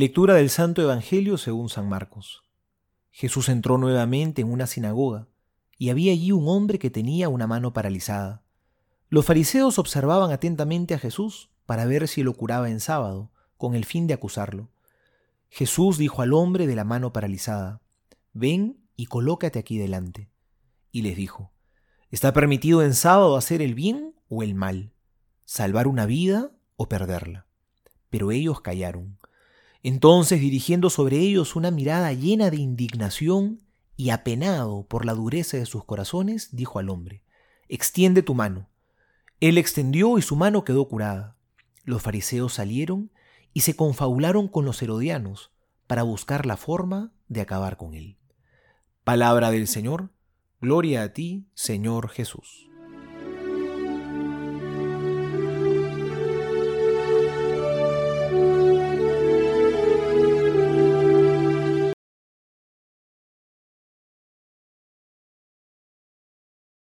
Lectura del Santo Evangelio según San Marcos. Jesús entró nuevamente en una sinagoga, y había allí un hombre que tenía una mano paralizada. Los fariseos observaban atentamente a Jesús para ver si lo curaba en sábado, con el fin de acusarlo. Jesús dijo al hombre de la mano paralizada, Ven y colócate aquí delante. Y les dijo, ¿Está permitido en sábado hacer el bien o el mal? ¿Salvar una vida o perderla? Pero ellos callaron. Entonces, dirigiendo sobre ellos una mirada llena de indignación y apenado por la dureza de sus corazones, dijo al hombre, Extiende tu mano. Él extendió y su mano quedó curada. Los fariseos salieron y se confabularon con los herodianos para buscar la forma de acabar con él. Palabra del Señor, gloria a ti, Señor Jesús.